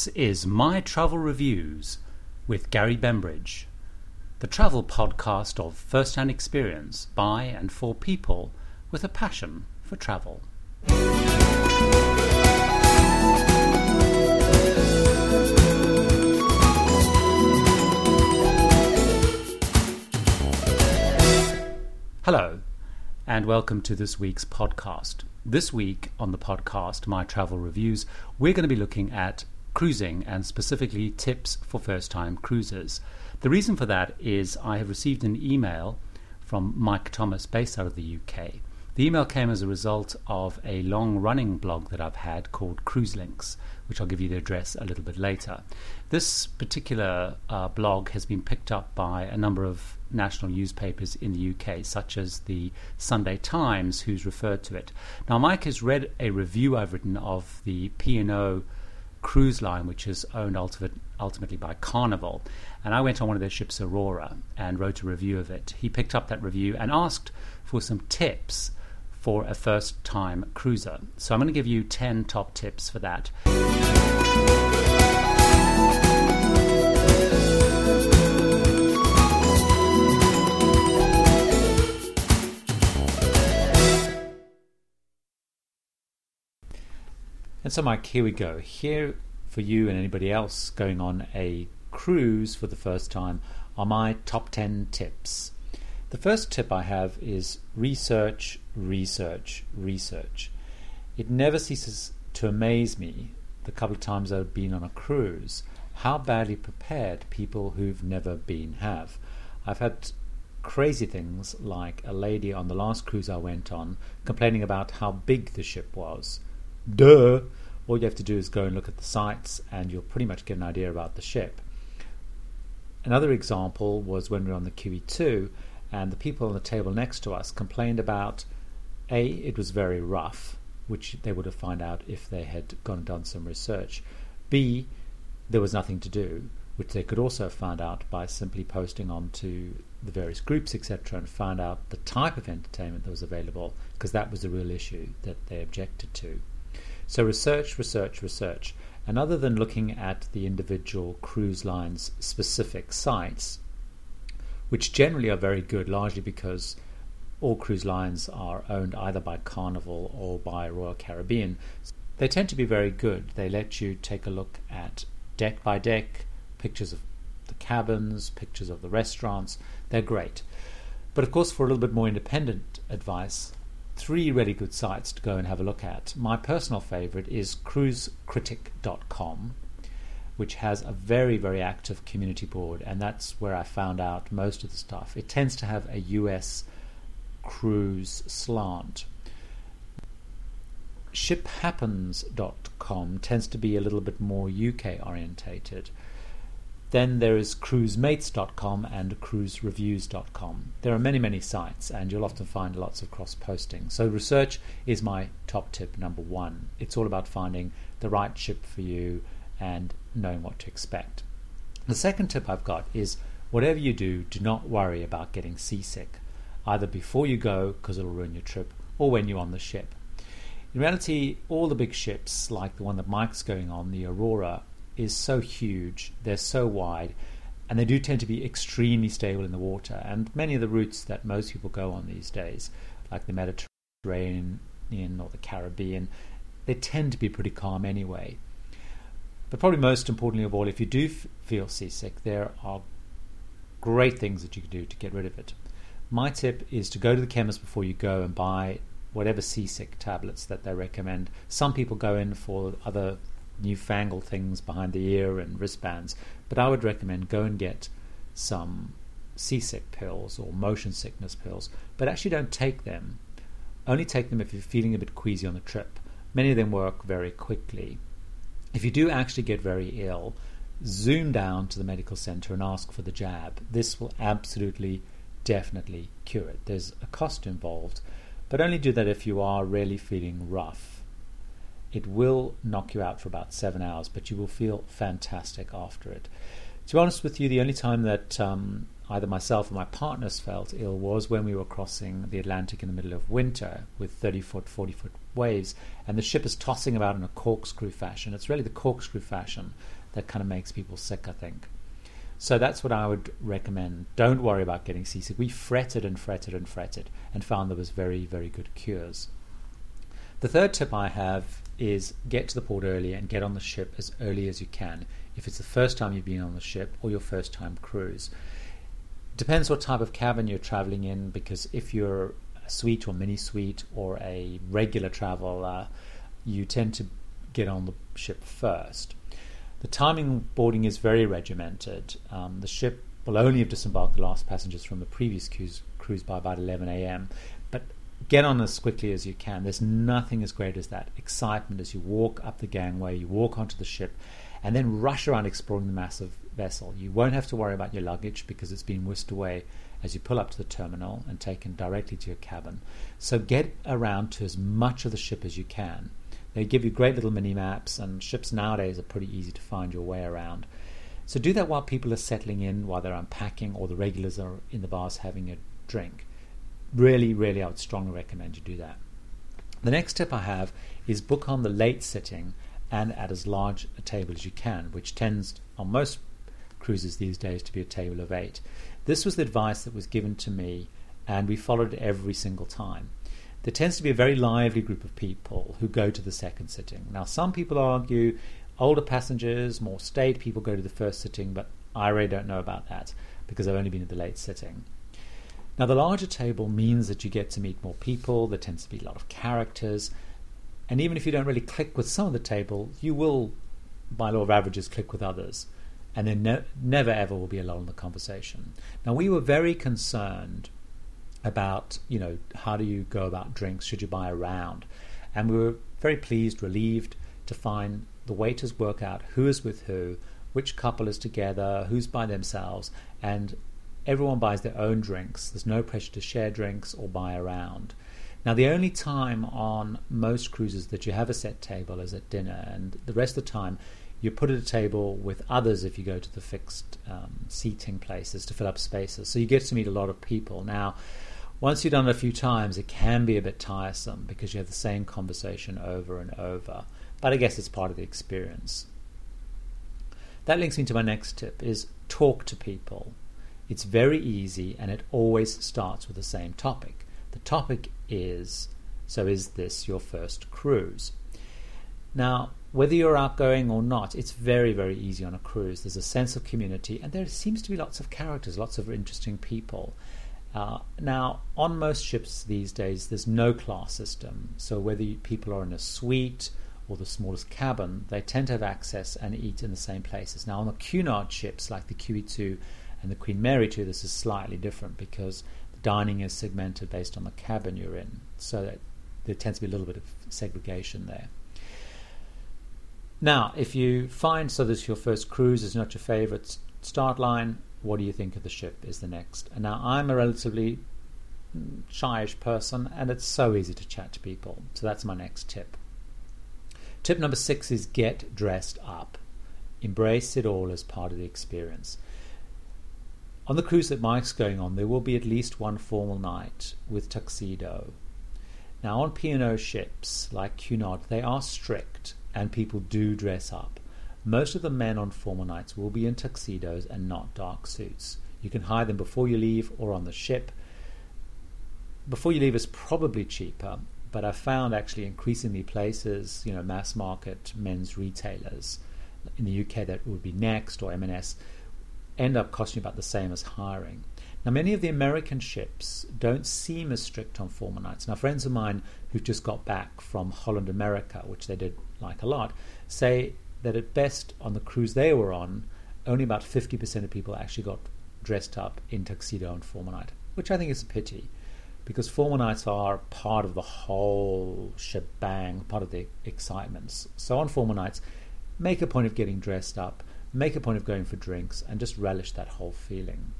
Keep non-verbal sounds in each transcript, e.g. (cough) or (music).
This is My Travel Reviews with Gary Bembridge, the travel podcast of first hand experience by and for people with a passion for travel. Hello, and welcome to this week's podcast. This week on the podcast, My Travel Reviews, we're going to be looking at cruising and specifically tips for first time cruisers. The reason for that is I have received an email from Mike Thomas, based out of the UK. The email came as a result of a long running blog that I've had called Cruise Links, which I'll give you the address a little bit later. This particular uh, blog has been picked up by a number of national newspapers in the UK, such as the Sunday Times, who's referred to it. Now, Mike has read a review I've written of the P&O cruise line, which is owned ultimately by Carnival. And I went on one of their ships, Aurora, and wrote a review of it. He picked up that review and asked for some tips for a first time cruiser. So I'm going to give you 10 top tips for that. And so, Mike, here we go. Here for you and anybody else going on a cruise for the first time are my top 10 tips. The first tip I have is research, research, research. It never ceases to amaze me the couple of times I've been on a cruise how badly prepared people who've never been have. I've had crazy things like a lady on the last cruise I went on complaining about how big the ship was Duh! All you have to do is go and look at the sites, and you'll pretty much get an idea about the ship. Another example was when we were on the QE2, and the people on the table next to us complained about A, it was very rough, which they would have found out if they had gone and done some research. B, there was nothing to do, which they could also have found out by simply posting onto the various groups, etc., and found out the type of entertainment that was available, because that was the real issue that they objected to. So research, research, research. And other than looking at the individual cruise lines' specific sites, which generally are very good, largely because all cruise lines are owned either by Carnival or by Royal Caribbean, they tend to be very good. They let you take a look at deck by deck, pictures of the cabins, pictures of the restaurants. They're great. But of course, for a little bit more independent advice, three really good sites to go and have a look at. My personal favorite is cruisecritic.com, which has a very, very active community board, and that's where I found out most of the stuff. It tends to have a US cruise slant. Shiphappens.com tends to be a little bit more UK orientated. Then there is cruisemates.com and cruisereviews.com. There are many, many sites, and you'll often find lots of cross posting. So, research is my top tip number one. It's all about finding the right ship for you and knowing what to expect. The second tip I've got is whatever you do, do not worry about getting seasick, either before you go, because it'll ruin your trip, or when you're on the ship. In reality, all the big ships, like the one that Mike's going on, the Aurora, is so huge, they're so wide, and they do tend to be extremely stable in the water. And many of the routes that most people go on these days, like the Mediterranean or the Caribbean, they tend to be pretty calm anyway. But probably most importantly of all, if you do f- feel seasick, there are great things that you can do to get rid of it. My tip is to go to the chemist before you go and buy whatever seasick tablets that they recommend. Some people go in for other newfangled things behind the ear and wristbands, but I would recommend go and get some seasick pills or motion sickness pills, but actually don't take them. Only take them if you're feeling a bit queasy on the trip. Many of them work very quickly. If you do actually get very ill, zoom down to the medical center and ask for the jab. This will absolutely, definitely cure it. There's a cost involved, but only do that if you are really feeling rough it will knock you out for about seven hours, but you will feel fantastic after it. To be honest with you, the only time that um, either myself or my partners felt ill was when we were crossing the Atlantic in the middle of winter with 30 foot, 40 foot waves, and the ship is tossing about in a corkscrew fashion. It's really the corkscrew fashion that kind of makes people sick, I think. So that's what I would recommend. Don't worry about getting seasick. We fretted and fretted and fretted and found there was very, very good cures. The third tip I have is get to the port early and get on the ship as early as you can if it's the first time you've been on the ship or your first time cruise. Depends what type of cabin you're traveling in because if you're a suite or mini suite or a regular traveler, you tend to get on the ship first. The timing boarding is very regimented. Um, the ship will only have disembarked the last passengers from the previous cruise, cruise by about 11 a.m. Get on as quickly as you can. There's nothing as great as that excitement as you walk up the gangway, you walk onto the ship, and then rush around exploring the massive vessel. You won't have to worry about your luggage because it's been whisked away as you pull up to the terminal and taken directly to your cabin. So get around to as much of the ship as you can. They give you great little mini maps, and ships nowadays are pretty easy to find your way around. So do that while people are settling in, while they're unpacking, or the regulars are in the bars having a drink. Really, really, I would strongly recommend you do that. The next tip I have is book on the late sitting and at as large a table as you can, which tends on most cruises these days to be a table of eight. This was the advice that was given to me, and we followed it every single time there tends to be a very lively group of people who go to the second sitting. Now, some people argue older passengers, more staid people go to the first sitting, but I really don't know about that because I've only been at the late sitting. Now, the larger table means that you get to meet more people, there tends to be a lot of characters, and even if you don't really click with some of the table, you will, by law of averages, click with others. And there ne- never ever will be a lull in the conversation. Now, we were very concerned about you know how do you go about drinks should you buy a round and we were very pleased relieved to find the waiters work out who is with who which couple is together who's by themselves and everyone buys their own drinks there's no pressure to share drinks or buy a round now the only time on most cruises that you have a set table is at dinner and the rest of the time you put at a table with others if you go to the fixed um, seating places to fill up spaces so you get to meet a lot of people now once you've done it a few times, it can be a bit tiresome because you have the same conversation over and over. But I guess it's part of the experience. That links me to my next tip is talk to people. It's very easy and it always starts with the same topic. The topic is so is this your first cruise? Now, whether you're outgoing or not, it's very, very easy on a cruise. There's a sense of community, and there seems to be lots of characters, lots of interesting people. Uh, now, on most ships these days, there's no class system. So whether people are in a suite or the smallest cabin, they tend to have access and eat in the same places. Now, on the Cunard ships like the QE2 and the Queen Mary 2, this is slightly different because the dining is segmented based on the cabin you're in. So that there tends to be a little bit of segregation there. Now, if you find so this your first cruise, is not your favorite start line, what do you think of the ship is the next. And now I'm a relatively mm, shyish person, and it's so easy to chat to people. So that's my next tip. Tip number six is get dressed up. Embrace it all as part of the experience. On the cruise that Mike's going on, there will be at least one formal night with tuxedo. Now, on P&O ships like Cunard, they are strict and people do dress up. Most of the men on formal nights will be in tuxedos and not dark suits. You can hire them before you leave or on the ship. Before you leave is probably cheaper, but I've found actually increasingly places, you know, mass market men's retailers in the UK that would be Next or M&S end up costing you about the same as hiring. Now, many of the American ships don't seem as strict on formal nights. Now, friends of mine who've just got back from Holland America, which they did like a lot, say that at best on the cruise they were on, only about 50% of people actually got dressed up in tuxedo on formal night, which I think is a pity because formal nights are part of the whole shebang, part of the excitements. So on formal nights, make a point of getting dressed up, make a point of going for drinks, and just relish that whole feeling.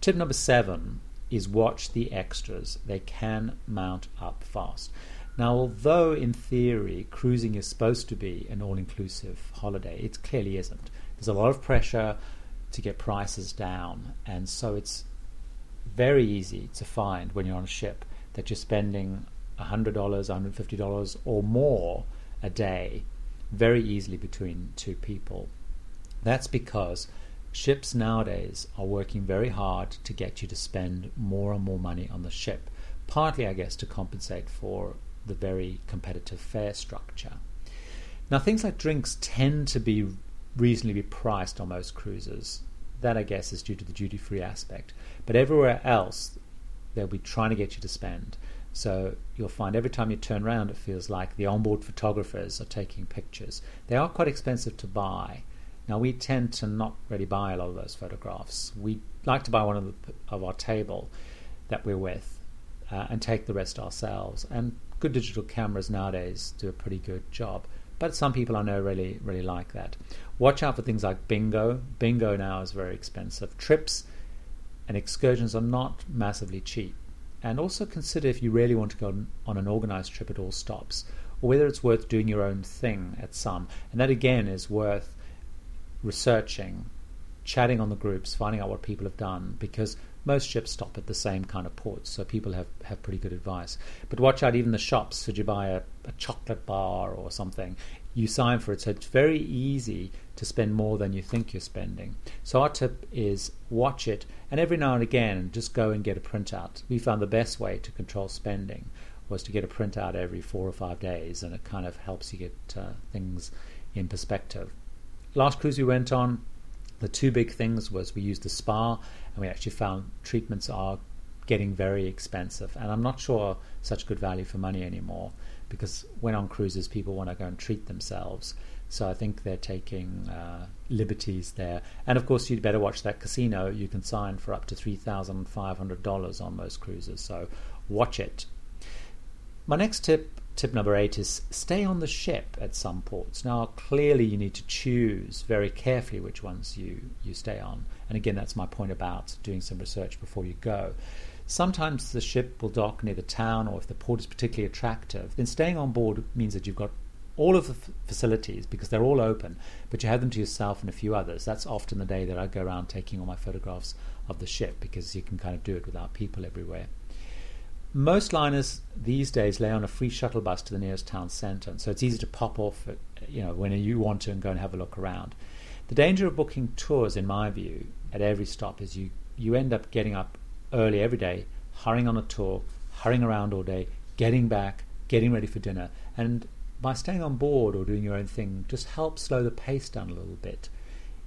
Tip number seven is watch the extras. They can mount up fast. Now, although in theory cruising is supposed to be an all inclusive holiday, it clearly isn't. There's a lot of pressure to get prices down, and so it's very easy to find when you're on a ship that you're spending $100, $150 or more a day very easily between two people. That's because ships nowadays are working very hard to get you to spend more and more money on the ship, partly, I guess, to compensate for the very competitive fare structure. Now, things like drinks tend to be reasonably priced on most cruises. That, I guess, is due to the duty free aspect. But everywhere else, they'll be trying to get you to spend. So you'll find every time you turn around, it feels like the onboard photographers are taking pictures. They are quite expensive to buy. Now we tend to not really buy a lot of those photographs. We like to buy one of, the, of our table that we're with uh, and take the rest ourselves. And good digital cameras nowadays do a pretty good job. But some people I know really really like that. Watch out for things like bingo. Bingo now is very expensive. Trips and excursions are not massively cheap and also consider if you really want to go on an organized trip at all stops, or whether it's worth doing your own thing at some. And that again is worth researching, chatting on the groups, finding out what people have done, because most ships stop at the same kind of ports, so people have, have pretty good advice. But watch out, even the shops, should you buy a, a chocolate bar or something, you sign for it. So it's very easy to spend more than you think you're spending. So our tip is watch it and every now and again just go and get a printout. We found the best way to control spending was to get a printout every four or five days and it kind of helps you get uh, things in perspective. Last cruise we went on, the two big things was we used the spa and we actually found treatments are getting very expensive and I'm not sure such good value for money anymore because when on cruises, people want to go and treat themselves. So I think they're taking uh, liberties there. And of course, you'd better watch that casino. You can sign for up to $3,500 on most cruises. So watch it. My next tip, tip number eight, is stay on the ship at some ports. Now, clearly, you need to choose very carefully which ones you, you stay on. And again, that's my point about doing some research before you go. Sometimes the ship will dock near the town, or if the port is particularly attractive, then staying on board means that you've got all of the f- facilities because they're all open, but you have them to yourself and a few others. That's often the day that I go around taking all my photographs of the ship because you can kind of do it without people everywhere. Most liners these days lay on a free shuttle bus to the nearest town centre, so it's easy to pop off, at, you know, when you want to and go and have a look around. The danger of booking tours, in my view, at every stop is you you end up getting up early every day, hurrying on a tour, hurrying around all day, getting back, getting ready for dinner. And by staying on board or doing your own thing, just help slow the pace down a little bit.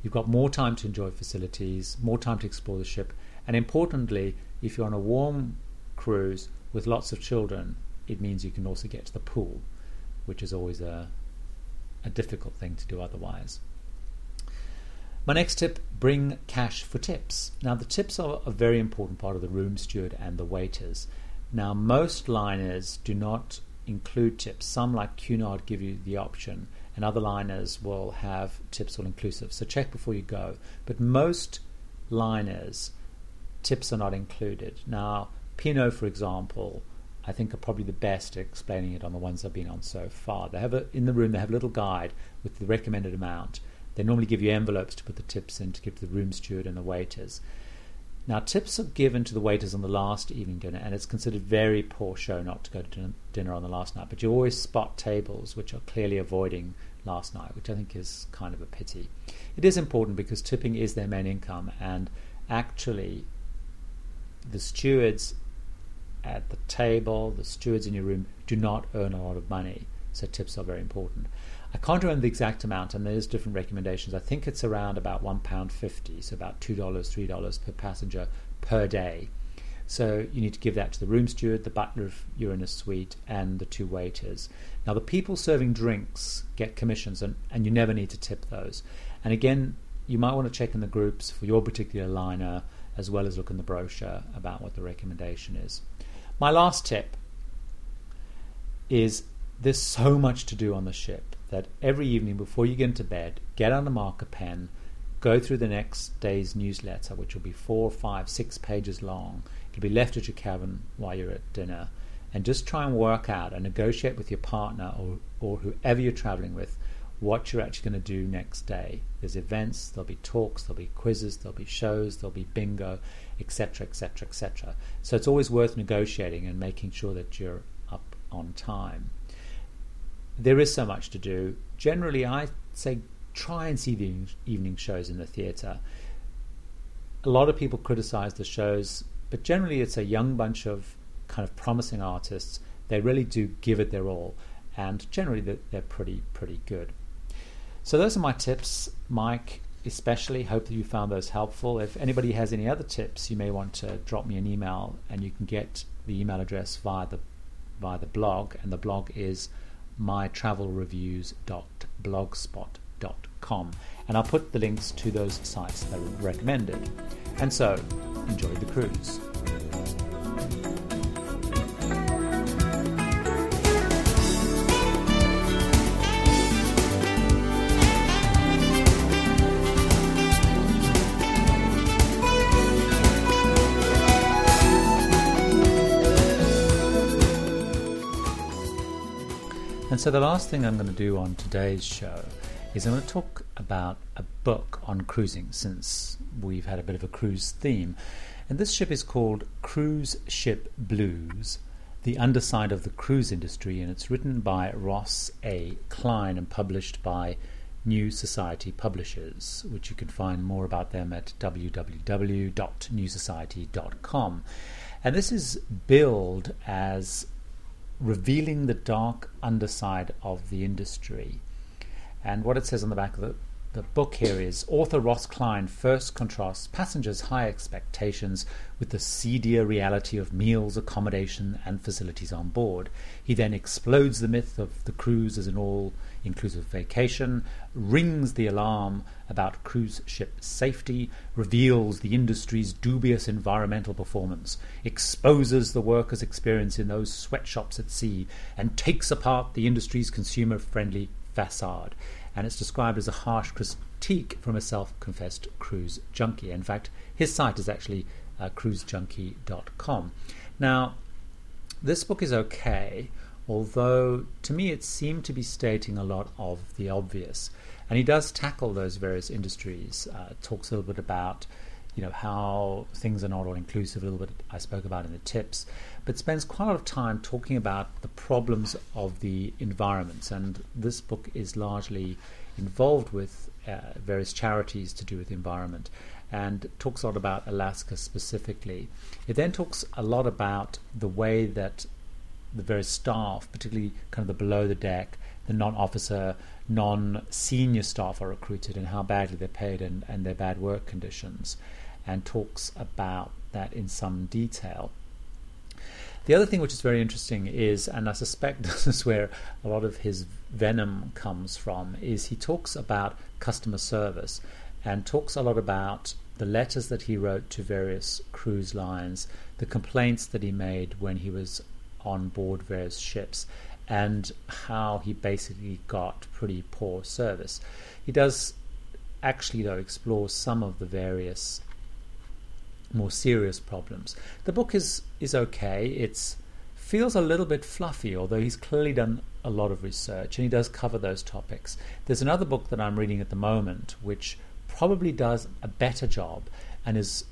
You've got more time to enjoy facilities, more time to explore the ship, and importantly, if you're on a warm cruise with lots of children, it means you can also get to the pool, which is always a, a difficult thing to do otherwise. My next tip bring cash for tips. Now, the tips are a very important part of the room steward and the waiters. Now, most liners do not include tips. Some, like Cunard, give you the option, and other liners will have tips all inclusive. So check before you go. But most liners, tips are not included. Now, P&O, for example, I think are probably the best at explaining it on the ones I've been on so far. They have a, in the room they have a little guide with the recommended amount, they normally give you envelopes to put the tips in to give to the room steward and the waiters. Now, tips are given to the waiters on the last evening dinner, and it's considered very poor show not to go to dinner on the last night. But you always spot tables which are clearly avoiding last night, which I think is kind of a pity. It is important because tipping is their main income, and actually, the stewards at the table, the stewards in your room, do not earn a lot of money, so tips are very important. I can't remember the exact amount, and there's different recommendations. I think it's around about one pound fifty, so about two dollars, three dollars per passenger per day. So you need to give that to the room steward, the butler if you're in a suite, and the two waiters. Now the people serving drinks get commissions, and, and you never need to tip those. And again, you might want to check in the groups for your particular liner, as well as look in the brochure about what the recommendation is. My last tip is there's so much to do on the ship that every evening before you get into bed, get out a marker pen, go through the next day's newsletter, which will be four, five, six pages long. It'll be left at your cabin while you're at dinner. And just try and work out and negotiate with your partner or, or whoever you're traveling with what you're actually going to do next day. There's events, there'll be talks, there'll be quizzes, there'll be shows, there'll be bingo, etc., etc., etc. So it's always worth negotiating and making sure that you're up on time. There is so much to do. Generally, I say try and see the evening shows in the theatre. A lot of people criticize the shows, but generally, it's a young bunch of kind of promising artists. They really do give it their all, and generally, they're pretty pretty good. So those are my tips, Mike. Especially hope that you found those helpful. If anybody has any other tips, you may want to drop me an email, and you can get the email address via the via the blog, and the blog is mytravelreviews.blogspot.com. And I'll put the links to those sites that are recommended. And so, enjoy the cruise. And so, the last thing I'm going to do on today's show is I'm going to talk about a book on cruising since we've had a bit of a cruise theme. And this ship is called Cruise Ship Blues The Underside of the Cruise Industry, and it's written by Ross A. Klein and published by New Society Publishers, which you can find more about them at www.newsociety.com. And this is billed as revealing the dark underside of the industry. And what it says on the back of the, the book here is author Ross Klein first contrasts passengers' high expectations with the seedier reality of meals, accommodation, and facilities on board. He then explodes the myth of the cruise as an all inclusive vacation, rings the alarm about cruise ship safety, reveals the industry's dubious environmental performance, exposes the workers' experience in those sweatshops at sea, and takes apart the industry's consumer friendly facade. And it's described as a harsh critique from a self confessed cruise junkie. In fact, his site is actually uh, cruisejunkie.com. Now, this book is okay, although to me it seemed to be stating a lot of the obvious. And he does tackle those various industries, uh, talks a little bit about you know how things are not all inclusive a little bit I spoke about in the tips but spends quite a lot of time talking about the problems of the environments and this book is largely involved with uh, various charities to do with the environment and talks a lot about Alaska specifically. It then talks a lot about the way that the various staff, particularly kind of the below the deck, the non officer, non senior staff are recruited and how badly they're paid and, and their bad work conditions, and talks about that in some detail. The other thing which is very interesting is, and I suspect (laughs) this is where a lot of his venom comes from, is he talks about customer service and talks a lot about the letters that he wrote to various cruise lines, the complaints that he made when he was on board various ships, and how he basically got pretty poor service. He does actually, though, explore some of the various more serious problems. The book is is okay. It's feels a little bit fluffy, although he's clearly done a lot of research and he does cover those topics. There's another book that I'm reading at the moment which probably does a better job and is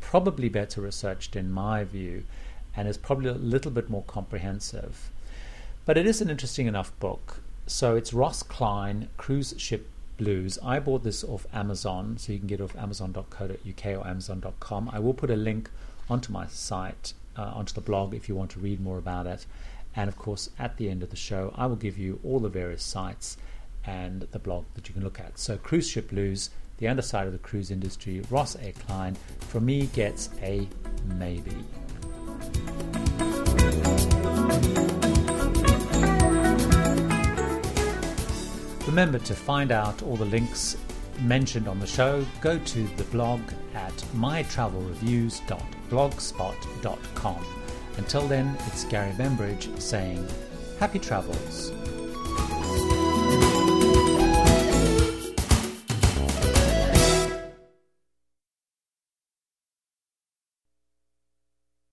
probably better researched in my view and is probably a little bit more comprehensive. But it is an interesting enough book. So it's Ross Klein, Cruise Ship Blues. I bought this off Amazon, so you can get it off amazon.co.uk or amazon.com. I will put a link onto my site, uh, onto the blog if you want to read more about it. And of course, at the end of the show, I will give you all the various sites and the blog that you can look at. So, Cruise Ship Blues, the underside of the cruise industry, Ross A. Klein, for me, gets a maybe. Remember to find out all the links mentioned on the show, go to the blog at mytravelreviews.blogspot.com. Until then, it's Gary Bembridge saying, Happy travels.